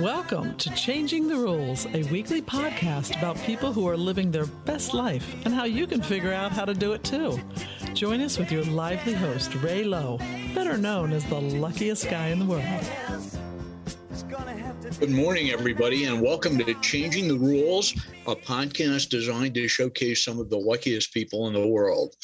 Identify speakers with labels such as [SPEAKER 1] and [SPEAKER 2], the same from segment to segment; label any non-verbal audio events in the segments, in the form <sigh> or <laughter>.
[SPEAKER 1] Welcome to Changing the Rules, a weekly podcast about people who are living their best life and how you can figure out how to do it too. Join us with your lively host, Ray Lowe, better known as the luckiest guy in the world.
[SPEAKER 2] Good morning, everybody, and welcome to Changing the Rules, a podcast designed to showcase some of the luckiest people in the world.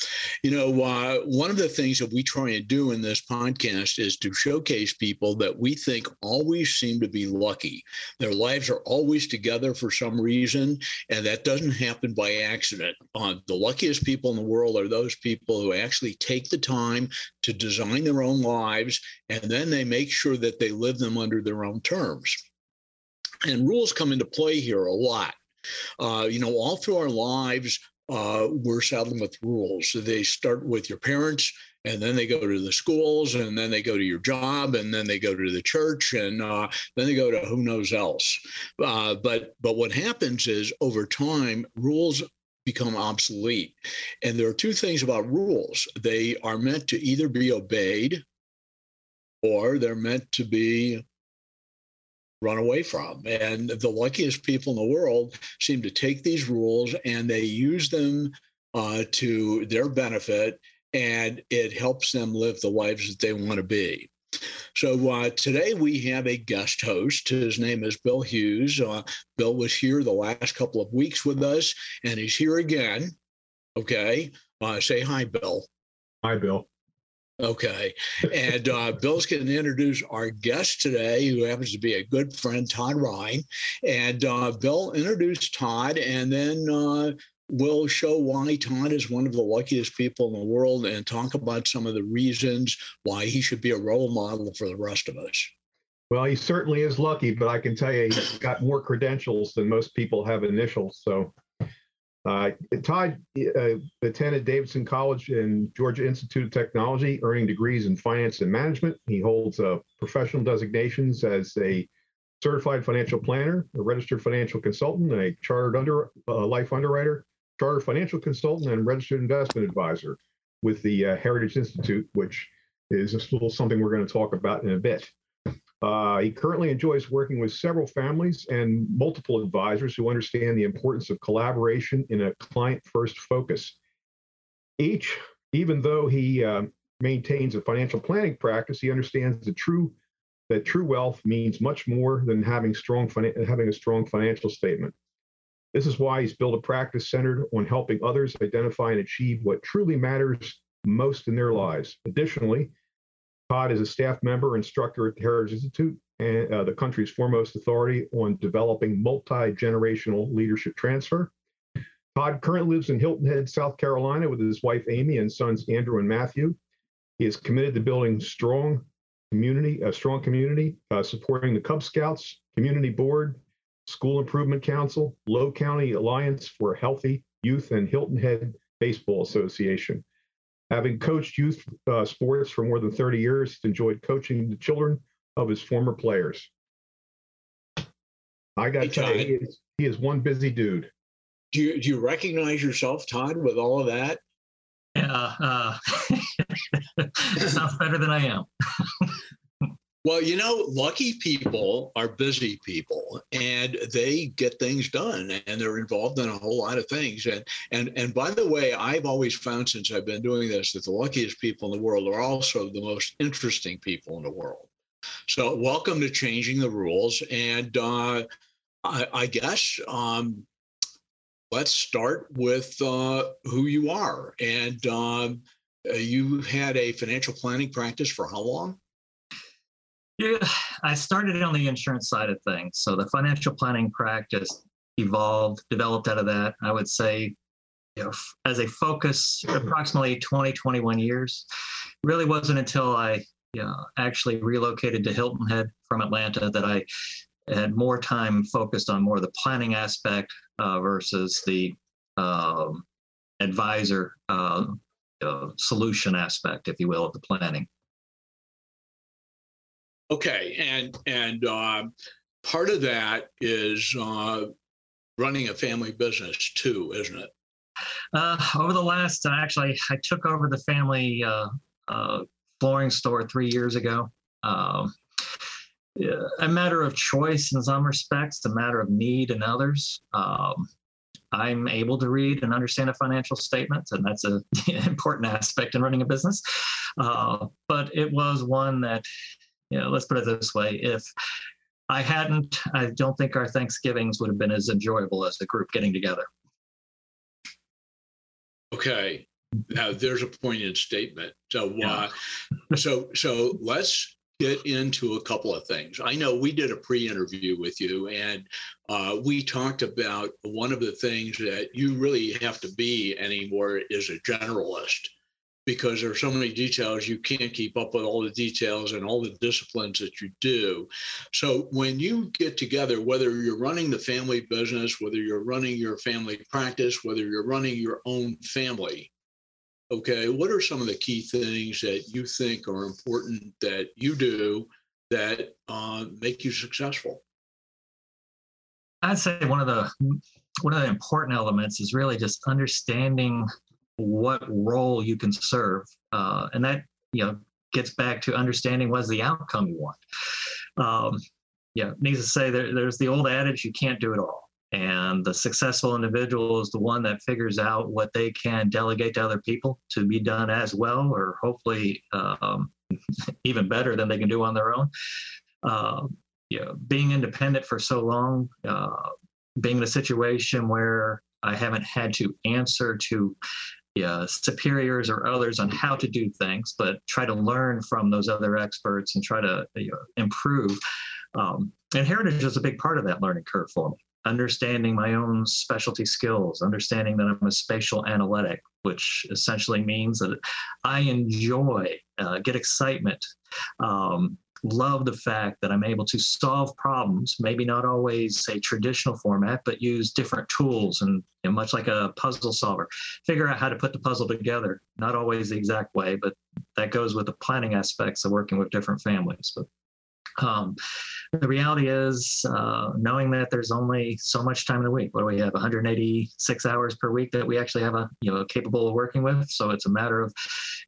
[SPEAKER 2] You know, uh, one of the things that we try and do in this podcast is to showcase people that we think always seem to be lucky. Their lives are always together for some reason, and that doesn't happen by accident. Uh, the luckiest people in the world are those people who actually take the time to design their own lives, and then they make sure that they live them under their own terms. And rules come into play here a lot. Uh, you know, all through our lives, uh, we're saddled with rules. So they start with your parents, and then they go to the schools, and then they go to your job, and then they go to the church, and uh, then they go to who knows else. Uh, but but what happens is over time, rules become obsolete. And there are two things about rules: they are meant to either be obeyed, or they're meant to be run away from. And the luckiest people in the world seem to take these rules and they use them uh, to their benefit, and it helps them live the lives that they want to be. So uh, today we have a guest host. His name is Bill Hughes. Uh, Bill was here the last couple of weeks with us, and he's here again. Okay, uh, say hi, Bill.
[SPEAKER 3] Hi, Bill.
[SPEAKER 2] Okay. And uh, Bill's going to introduce our guest today, who happens to be a good friend, Todd Rhine. And uh, Bill, introduce Todd, and then uh, we'll show why Todd is one of the luckiest people in the world and talk about some of the reasons why he should be a role model for the rest of us.
[SPEAKER 3] Well, he certainly is lucky, but I can tell you he's got more credentials than most people have initials. So uh, Todd uh, attended Davidson College and Georgia Institute of Technology, earning degrees in finance and management. He holds uh, professional designations as a certified financial planner, a registered financial consultant, and a chartered under uh, life underwriter, chartered financial consultant, and registered investment advisor with the uh, Heritage Institute, which is a little something we're going to talk about in a bit. Uh, he currently enjoys working with several families and multiple advisors who understand the importance of collaboration in a client first focus. Each, even though he uh, maintains a financial planning practice, he understands the true that true wealth means much more than having strong having a strong financial statement. This is why he's built a practice centered on helping others identify and achieve what truly matters most in their lives. Additionally, Todd is a staff member instructor at the Heritage Institute, and uh, the country's foremost authority on developing multi generational leadership transfer. Todd currently lives in Hilton Head, South Carolina, with his wife Amy and sons Andrew and Matthew. He is committed to building strong community, a strong community, uh, supporting the Cub Scouts, Community Board, School Improvement Council, Lowcountry Alliance for Healthy Youth, and Hilton Head Baseball Association. Having coached youth uh, sports for more than 30 years, he's enjoyed coaching the children of his former players. I got to tell you, he is, he is one busy dude.
[SPEAKER 2] Do you, do you recognize yourself, Todd, with all of that?
[SPEAKER 4] Yeah, uh, <laughs> sounds better than I am. <laughs>
[SPEAKER 2] Well, you know, lucky people are busy people and they get things done and they're involved in a whole lot of things. And and and by the way, I've always found since I've been doing this that the luckiest people in the world are also the most interesting people in the world. So welcome to changing the rules. And uh, I, I, guess um, let's start with uh, who you are. And um, you had a financial planning practice for how long?
[SPEAKER 4] Yeah, <sighs> I started on the insurance side of things. So the financial planning practice evolved, developed out of that. I would say, you know, as a focus, approximately 20, 21 years. Really wasn't until I you know, actually relocated to Hilton Head from Atlanta that I had more time focused on more of the planning aspect uh, versus the um, advisor uh, uh, solution aspect, if you will, of the planning.
[SPEAKER 2] Okay, and and uh, part of that is uh, running a family business too, isn't it?
[SPEAKER 4] Uh, over the last, actually, I took over the family uh, uh, flooring store three years ago. Um, a matter of choice in some respects, a matter of need in others. Um, I'm able to read and understand a financial statement, and that's an <laughs> important aspect in running a business. Uh, but it was one that, you know, let's put it this way: if I hadn't, I don't think our Thanksgivings would have been as enjoyable as the group getting together.
[SPEAKER 2] Okay, now there's a pointed statement. So, uh, so, so let's get into a couple of things. I know we did a pre-interview with you, and uh, we talked about one of the things that you really have to be anymore is a generalist because there are so many details you can't keep up with all the details and all the disciplines that you do. So when you get together whether you're running the family business whether you're running your family practice whether you're running your own family okay what are some of the key things that you think are important that you do that uh, make you successful?
[SPEAKER 4] I'd say one of the one of the important elements is really just understanding what role you can serve uh, and that you know gets back to understanding what's the outcome you want um, yeah needs to say there, there's the old adage you can't do it all and the successful individual is the one that figures out what they can delegate to other people to be done as well, or hopefully um, <laughs> even better than they can do on their own. Uh, you know, being independent for so long, uh, being in a situation where I haven't had to answer to yeah, superiors or others on how to do things, but try to learn from those other experts and try to you know, improve. Um, and heritage is a big part of that learning curve for me understanding my own specialty skills, understanding that I'm a spatial analytic, which essentially means that I enjoy, uh, get excitement, um, love the fact that I'm able to solve problems, maybe not always a traditional format, but use different tools and, much like a puzzle solver, figure out how to put the puzzle together. Not always the exact way, but that goes with the planning aspects of working with different families. But um, the reality is, uh, knowing that there's only so much time in the week. What do we have? 186 hours per week that we actually have a you know capable of working with. So it's a matter of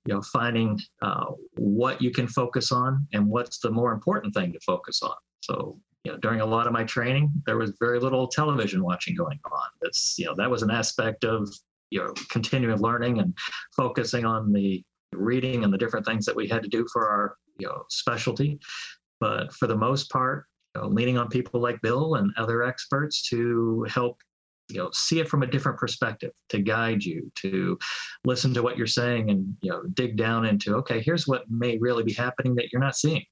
[SPEAKER 4] you know finding uh, what you can focus on and what's the more important thing to focus on. So you know, during a lot of my training, there was very little television watching going on. That's you know that was an aspect of you know continuing learning and focusing on the reading and the different things that we had to do for our you know specialty but for the most part, you know, leaning on people like Bill and other experts to help you know see it from a different perspective to guide you to listen to what you're saying and you know dig down into okay here's what may really be happening that you're not seeing.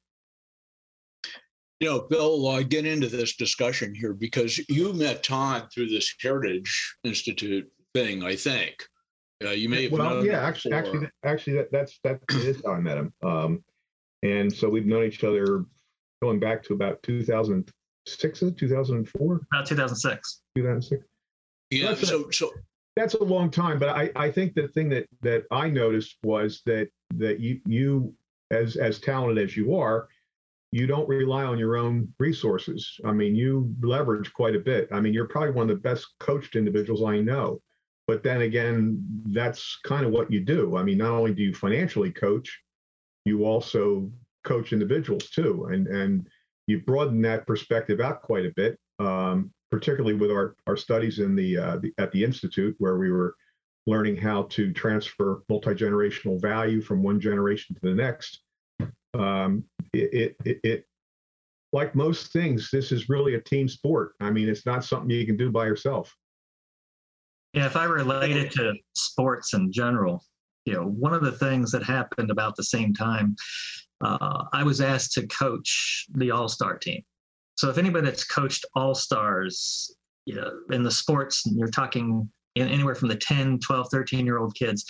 [SPEAKER 2] You know bill uh, get into this discussion here because you met todd through this heritage institute thing i think. Uh, you may have
[SPEAKER 3] well yeah actually actually actually that, that's that is how i met him. Um, and so we've known each other going back to about 2006, 2004?
[SPEAKER 4] About 2006.
[SPEAKER 3] 2006.
[SPEAKER 2] Yeah, that's so, a, so
[SPEAKER 3] that's a long time, but I, I think the thing that that I noticed was that that you you as as talented as you are, you don't rely on your own resources. I mean, you leverage quite a bit. I mean, you're probably one of the best coached individuals I know. But then again, that's kind of what you do. I mean, not only do you financially coach, you also coach individuals too, and and you broaden that perspective out quite a bit, um, particularly with our our studies in the, uh, the at the institute where we were learning how to transfer multi generational value from one generation to the next. Um, it, it, it like most things, this is really a team sport. I mean, it's not something you can do by yourself.
[SPEAKER 4] Yeah, if I relate it to sports in general, you know, one of the things that happened about the same time uh, I was asked to coach the All Star team. So if anybody that's coached All Stars you know, in the sports, you're talking anywhere from the 10, 12, 13 year old kids,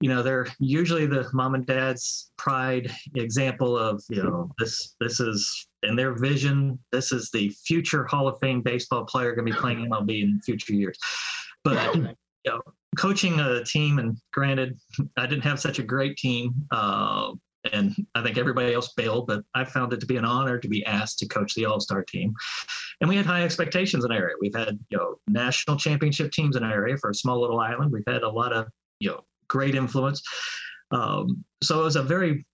[SPEAKER 4] you know, they're usually the mom and dad's pride example of, you know, this this is in their vision, this is the future Hall of Fame baseball player going to be playing MLB in future years. But you know, coaching a team, and granted, I didn't have such a great team. Uh, and I think everybody else bailed, but I found it to be an honor to be asked to coach the All Star team. And we had high expectations in our area. We've had you know national championship teams in our area for a small little island. We've had a lot of you know great influence. Um, so it was a very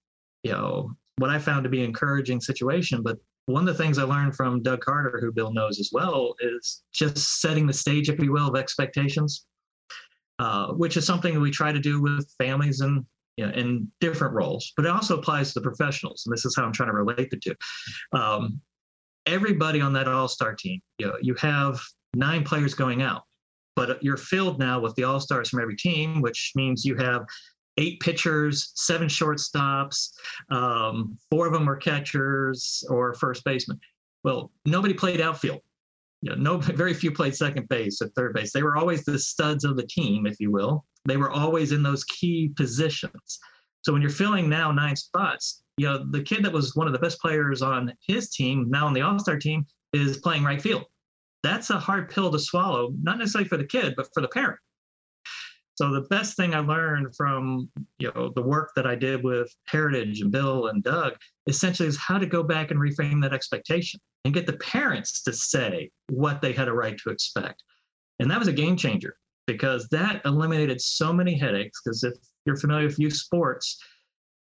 [SPEAKER 4] you know what I found to be an encouraging situation. But one of the things I learned from Doug Carter, who Bill knows as well, is just setting the stage, if you will, of expectations, uh, which is something we try to do with families and you know, in different roles, but it also applies to the professionals. And this is how I'm trying to relate the two. Um, everybody on that all-star team, you know, you have nine players going out, but you're filled now with the all-stars from every team, which means you have eight pitchers, seven shortstops, um, four of them are catchers or first baseman. Well, nobody played outfield. You know, no, <laughs> very few played second base or third base. They were always the studs of the team, if you will. They were always in those key positions. So when you're filling now nine spots, you know, the kid that was one of the best players on his team, now on the All Star team, is playing right field. That's a hard pill to swallow, not necessarily for the kid, but for the parent. So the best thing I learned from you know the work that I did with Heritage and Bill and Doug essentially is how to go back and reframe that expectation and get the parents to say what they had a right to expect. And that was a game changer because that eliminated so many headaches. Because if you're familiar with youth sports,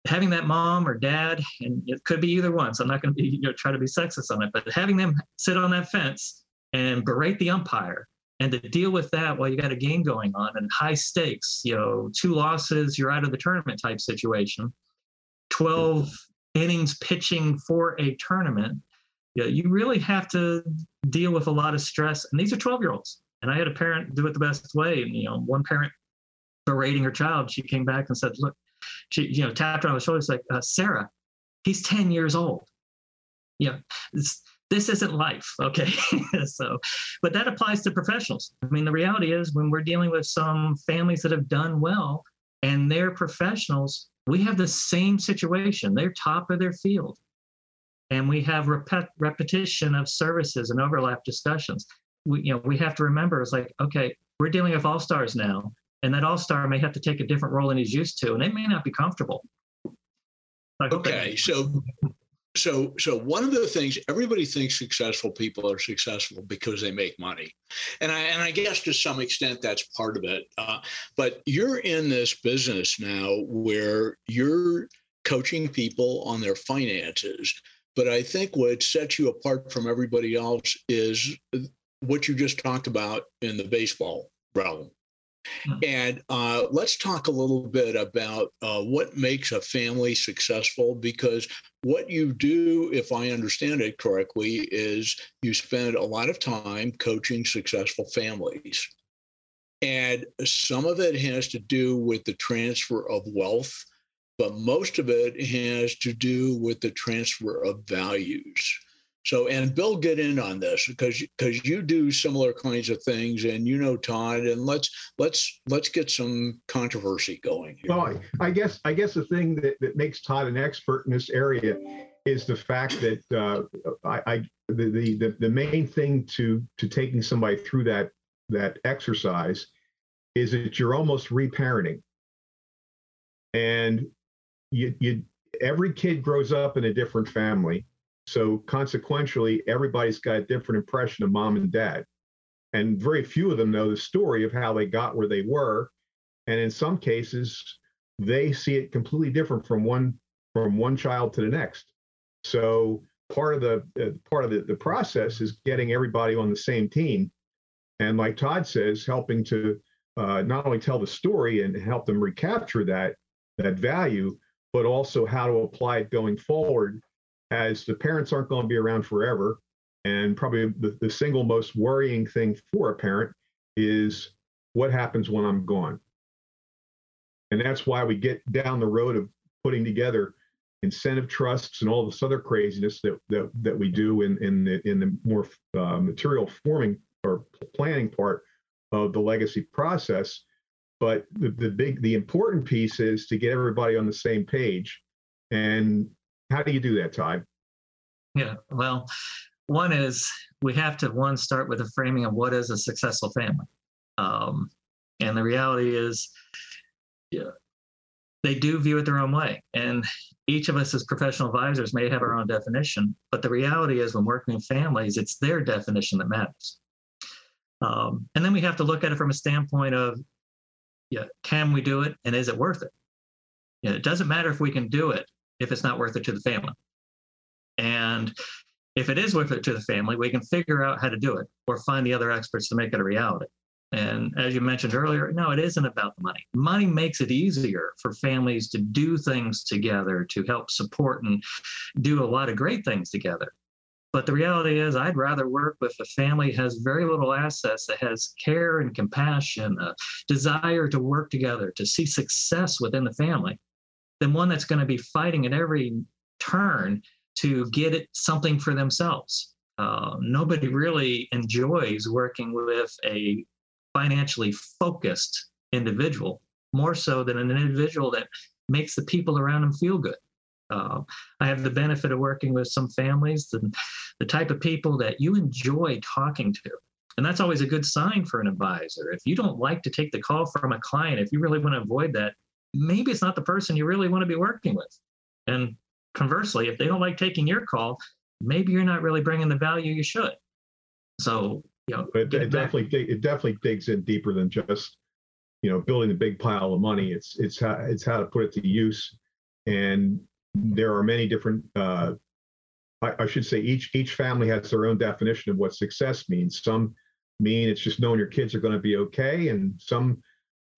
[SPEAKER 4] having that mom or dad, and it could be either one, so I'm not going to be you know try to be sexist on it, but having them sit on that fence and berate the umpire and to deal with that while you got a game going on and high stakes, you know, two losses, you're out of the tournament type situation, 12 innings pitching for a tournament, you, know, you really have to deal with a lot of stress. And these are 12 year olds. And I had a parent do it the best way. And, you know, one parent berating her child, she came back and said, look, she, you know, tapped her on the shoulder, like, uh, Sarah, he's 10 years old. Know, this isn't life okay? <laughs> So but that applies to professionals. I mean the reality is when we're dealing with some families that have done well and they're professionals we have the same situation. They're top of their field. And we have rep- repetition of services and overlap discussions. We you know we have to remember it's like okay we're dealing with all stars now and that all star may have to take a different role than he's used to and it may not be comfortable.
[SPEAKER 2] Okay so so so one of the things everybody thinks successful people are successful because they make money. And i and i guess to some extent that's part of it. Uh, but you're in this business now where you're coaching people on their finances. But i think what sets you apart from everybody else is what you just talked about in the baseball realm. And uh, let's talk a little bit about uh, what makes a family successful because what you do, if I understand it correctly, is you spend a lot of time coaching successful families. And some of it has to do with the transfer of wealth, but most of it has to do with the transfer of values. So, and Bill, get in on this because because you do similar kinds of things, and you know Todd, and let's let's let's get some controversy going. Here.
[SPEAKER 3] Well, I guess I guess the thing that, that makes Todd an expert in this area is the fact that uh, I, I the, the the main thing to to taking somebody through that that exercise is that you're almost reparenting, and you you every kid grows up in a different family so consequentially, everybody's got a different impression of mom and dad. And very few of them know the story of how they got where they were. And in some cases, they see it completely different from one from one child to the next. So part of the uh, part of the, the process is getting everybody on the same team. And like Todd says, helping to uh, not only tell the story and help them recapture that that value, but also how to apply it going forward as the parents aren't going to be around forever. And probably the, the single most worrying thing for a parent is what happens when I'm gone. And that's why we get down the road of putting together incentive trusts and all this other craziness that that, that we do in in the in the more uh, material forming or planning part of the legacy process. But the, the big the important piece is to get everybody on the same page and how do you do that, Ty?
[SPEAKER 4] Yeah, well, one is we have to one start with a framing of what is a successful family, um, and the reality is, yeah, they do view it their own way, and each of us as professional advisors may have our own definition, but the reality is when working with families, it's their definition that matters. Um, and then we have to look at it from a standpoint of, yeah, can we do it, and is it worth it? Yeah, it doesn't matter if we can do it if it's not worth it to the family. And if it is worth it to the family, we can figure out how to do it or find the other experts to make it a reality. And as you mentioned earlier, no, it isn't about the money. Money makes it easier for families to do things together, to help support and do a lot of great things together. But the reality is, I'd rather work with a family has very little assets, that has care and compassion, a desire to work together, to see success within the family, than one that's going to be fighting at every turn to get something for themselves. Uh, nobody really enjoys working with a financially focused individual more so than an individual that makes the people around them feel good. Uh, I have the benefit of working with some families, the, the type of people that you enjoy talking to. And that's always a good sign for an advisor. If you don't like to take the call from a client, if you really want to avoid that, maybe it's not the person you really want to be working with. And conversely, if they don't like taking your call, maybe you're not really bringing the value you should. So, you know,
[SPEAKER 3] it, it definitely it definitely digs in deeper than just you know building a big pile of money. It's it's how it's how to put it to use, and there are many different. Uh, I, I should say each each family has their own definition of what success means. Some mean it's just knowing your kids are going to be okay, and some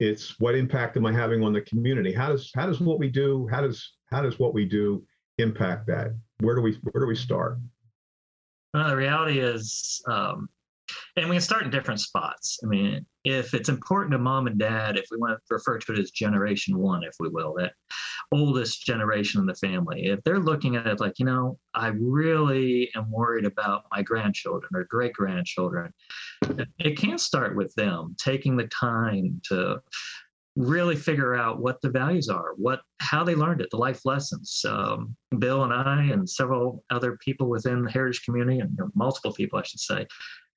[SPEAKER 3] it's what impact am I having on the community? How does how does what we do how does how does what we do impact that? Where do we where do we start?
[SPEAKER 4] Well, the reality is, um, and we can start in different spots. I mean, if it's important to mom and dad, if we want to refer to it as generation one, if we will, that oldest generation in the family, if they're looking at it like, you know, I really am worried about my grandchildren or great grandchildren, it can start with them taking the time to really figure out what the values are, what how they learned it, the life lessons. Um, Bill and I and several other people within the heritage community, and you know, multiple people, I should say,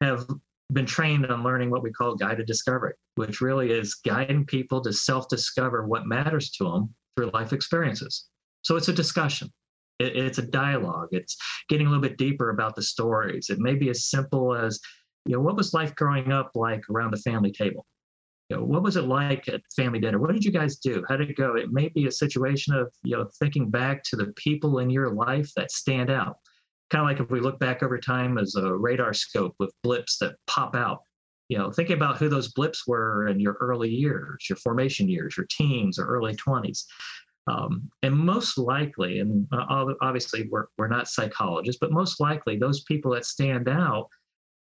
[SPEAKER 4] have been trained on learning what we call guided discovery, which really is guiding people to self-discover what matters to them through life experiences. So it's a discussion. It, it's a dialogue. It's getting a little bit deeper about the stories. It may be as simple as, you know, what was life growing up like around the family table? You know, what was it like at family dinner? What did you guys do? How did it go? It may be a situation of, you know, thinking back to the people in your life that stand out. Kind of like if we look back over time as a radar scope with blips that pop out. You know, thinking about who those blips were in your early years, your formation years, your teens or early 20s. Um, and most likely, and uh, obviously we're, we're not psychologists, but most likely those people that stand out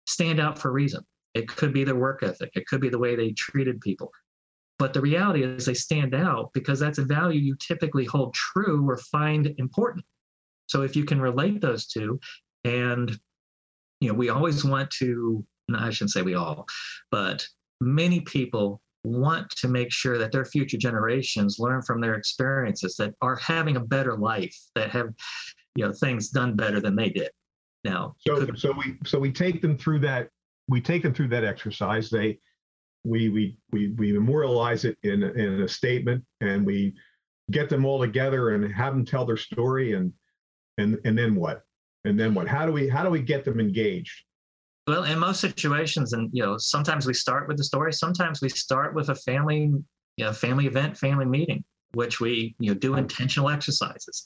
[SPEAKER 4] stand out for a reason. It could be their work ethic, it could be the way they treated people. But the reality is they stand out because that's a value you typically hold true or find important. So if you can relate those two, and you know, we always want to, no, I shouldn't say we all, but many people want to make sure that their future generations learn from their experiences that are having a better life, that have you know things done better than they did. Now,
[SPEAKER 3] so could, so we so we take them through that we take them through that exercise. They we we we we memorialize it in in a statement, and we get them all together and have them tell their story, and and and then what? And then what? How do we how do we get them engaged?
[SPEAKER 4] Well, in most situations, and you know, sometimes we start with the story. Sometimes we start with a family, you know, family event, family meeting which we you know do intentional exercises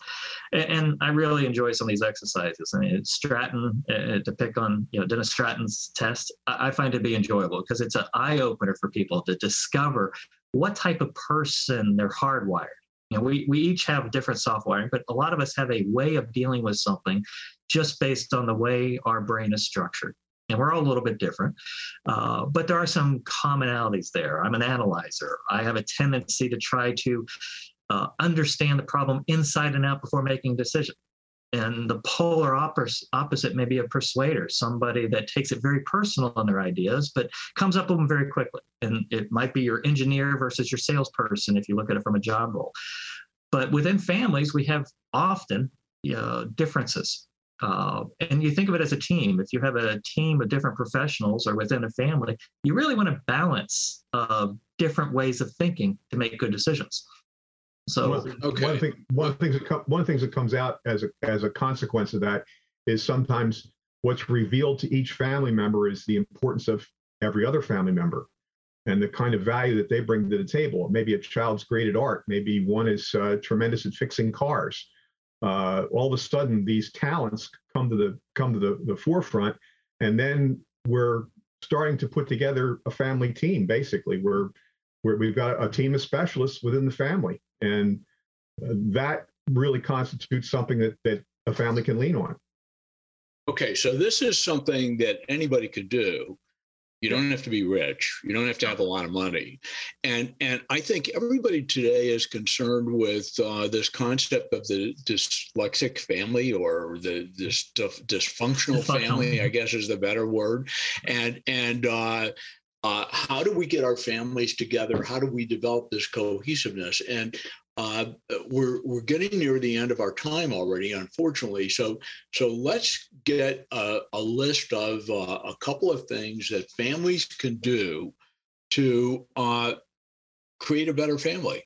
[SPEAKER 4] and, and i really enjoy some of these exercises i mean stratton uh, to pick on you know dennis stratton's test i, I find it to be enjoyable because it's an eye-opener for people to discover what type of person they're hardwired you know we, we each have different software but a lot of us have a way of dealing with something just based on the way our brain is structured and we're all a little bit different. Uh, but there are some commonalities there. I'm an analyzer. I have a tendency to try to uh, understand the problem inside and out before making a decision. And the polar opposite may be a persuader, somebody that takes it very personal on their ideas, but comes up with them very quickly. And it might be your engineer versus your salesperson if you look at it from a job role. But within families, we have often uh, differences. Uh, and you think of it as a team. If you have a team of different professionals or within a family, you really want to balance uh, different ways of thinking to make good decisions. So,
[SPEAKER 3] okay. one thing, one thing that one of things that comes out as a as a consequence of that is sometimes what's revealed to each family member is the importance of every other family member and the kind of value that they bring to the table. Maybe a child's great at art. Maybe one is uh, tremendous at fixing cars uh, all of a sudden these talents come to the come to the, the forefront, and then we're starting to put together a family team. Basically, we're, we're we've got a team of specialists within the family, and uh, that really constitutes something that that a family can lean on.
[SPEAKER 2] Okay, so this is something that anybody could do. You don't have to be rich. You don't have to have a lot of money, and and I think everybody today is concerned with uh, this concept of the dyslexic family or the this dysfunctional family. I guess is the better word, and and uh, uh, how do we get our families together? How do we develop this cohesiveness? And uh, we're we're getting near the end of our time already, unfortunately. So so let's get a, a list of uh, a couple of things that families can do to uh, create a better family,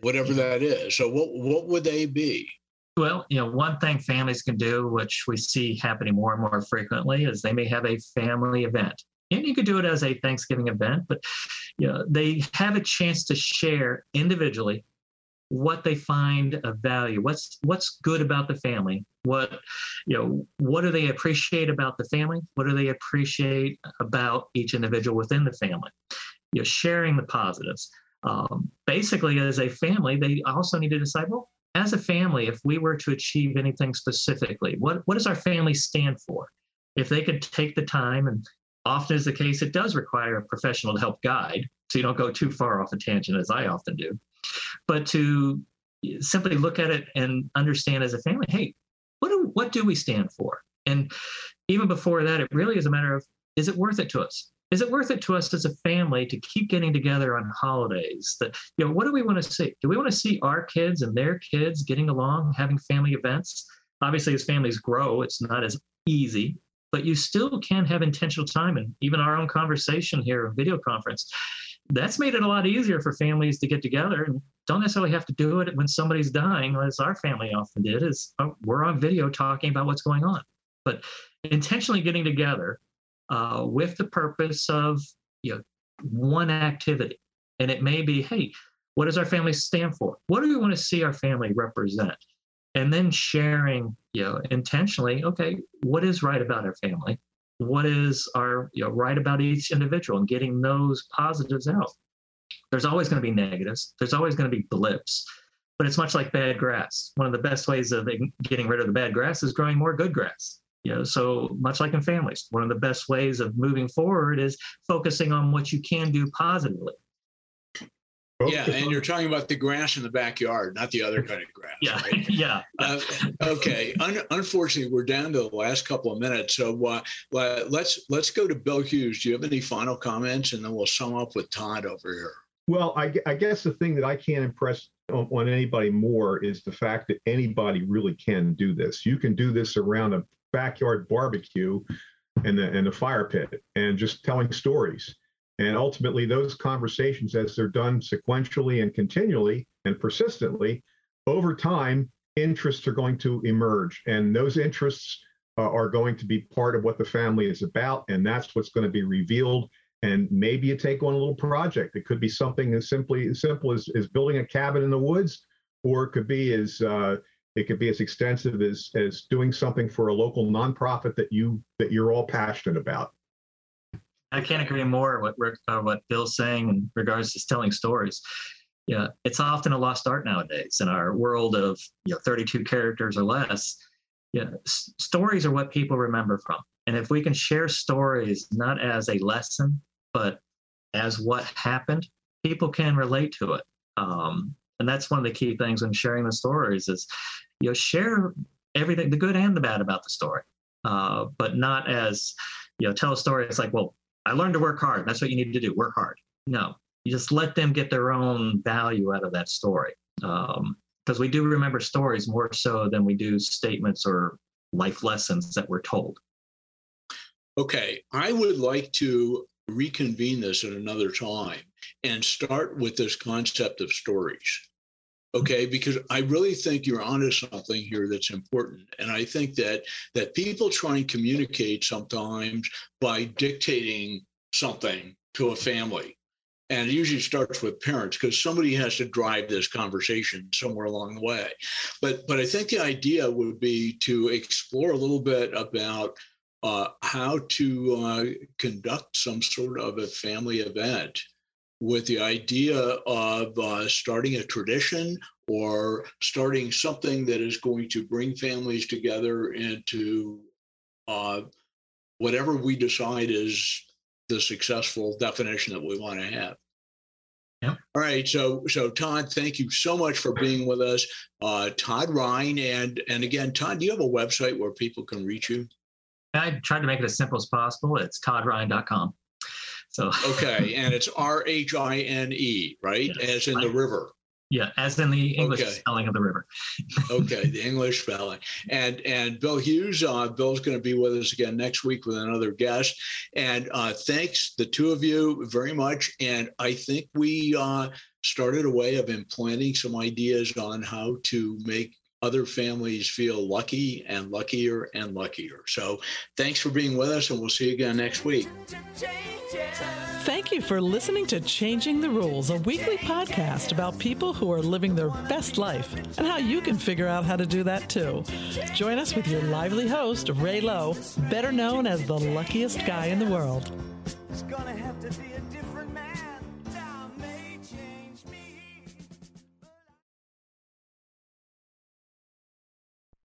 [SPEAKER 2] whatever that is. So what what would they be?
[SPEAKER 4] Well, you know, one thing families can do, which we see happening more and more frequently, is they may have a family event. And you could do it as a Thanksgiving event, but you know, they have a chance to share individually what they find of value what's what's good about the family what you know what do they appreciate about the family what do they appreciate about each individual within the family? You know sharing the positives. Um, basically as a family they also need to decide well as a family if we were to achieve anything specifically what what does our family stand for? If they could take the time and often is the case it does require a professional to help guide so you don't go too far off a tangent as i often do but to simply look at it and understand as a family, hey, what do what do we stand for? And even before that, it really is a matter of is it worth it to us? Is it worth it to us as a family to keep getting together on holidays? That you know, what do we want to see? Do we want to see our kids and their kids getting along, having family events? Obviously, as families grow, it's not as easy, but you still can have intentional time. And even our own conversation here, video conference, that's made it a lot easier for families to get together and don't necessarily have to do it when somebody's dying, as our family often did, is oh, we're on video talking about what's going on. But intentionally getting together uh, with the purpose of you know one activity. And it may be, hey, what does our family stand for? What do we want to see our family represent? And then sharing, you know, intentionally, okay, what is right about our family? what is our you know, right about each individual and getting those positives out. There's always going to be negatives. There's always going to be blips, but it's much like bad grass. One of the best ways of getting rid of the bad grass is growing more good grass. You know, so much like in families, one of the best ways of moving forward is focusing on what you can do positively.
[SPEAKER 2] Yeah, and you're talking about the grass in the backyard, not the other kind of grass.
[SPEAKER 4] Yeah,
[SPEAKER 2] right? <laughs>
[SPEAKER 4] yeah.
[SPEAKER 2] Uh, okay. Un- unfortunately, we're down to the last couple of minutes, so uh, let's let's go to Bill Hughes. Do you have any final comments, and then we'll sum up with Todd over here.
[SPEAKER 3] Well, I, I guess the thing that I can't impress on, on anybody more is the fact that anybody really can do this. You can do this around a backyard barbecue and the and the fire pit, and just telling stories and ultimately, those conversations, as they're done sequentially and continually and persistently, over time, interests are going to emerge. And those interests uh, are going to be part of what the family is about. And that's what's going to be revealed. And maybe you take on a little project. It could be something as simply as simple as, as building a cabin in the woods, or it could be as uh, it could be as extensive as as doing something for a local nonprofit that you that you're all passionate about.
[SPEAKER 4] I can't agree more with uh, what Bill's saying in regards to telling stories. Yeah, it's often a lost art nowadays in our world of you know 32 characters or less. Yeah, s- stories are what people remember from, and if we can share stories not as a lesson but as what happened, people can relate to it. Um, and that's one of the key things when sharing the stories is you know share everything the good and the bad about the story uh, but not as you know tell a story it's like well I learned to work hard. That's what you need to do. Work hard. No, you just let them get their own value out of that story. Because um, we do remember stories more so than we do statements or life lessons that we're told.
[SPEAKER 2] Okay, I would like to reconvene this at another time and start with this concept of stories. Okay, because I really think you're onto something here that's important. And I think that that people try and communicate sometimes by dictating something to a family. and it usually starts with parents because somebody has to drive this conversation somewhere along the way. But but I think the idea would be to explore a little bit about uh, how to uh, conduct some sort of a family event with the idea of uh, starting a tradition or starting something that is going to bring families together into uh, whatever we decide is the successful definition that we want to have.
[SPEAKER 4] Yep.
[SPEAKER 2] All right, so so Todd, thank you so much for being with us, uh, Todd Rhine, and and again, Todd, do you have a website where people can reach you?
[SPEAKER 4] I tried to make it as simple as possible. It's toddrhine.com. So <laughs>
[SPEAKER 2] okay, and it's R H I N E, right? Yes. As in the river.
[SPEAKER 4] Yeah, as in the English okay. spelling of the river. <laughs>
[SPEAKER 2] okay, the English spelling. And and Bill Hughes, uh, Bill's going to be with us again next week with another guest. And uh, thanks the two of you very much. And I think we uh, started a way of implanting some ideas on how to make other families feel lucky and luckier and luckier. So thanks for being with us, and we'll see you again next week.
[SPEAKER 1] Thank you for listening to Changing the Rules, a weekly podcast about people who are living their best life and how you can figure out how to do that too. Join us with your lively host, Ray Lowe, better known as the luckiest guy in the world.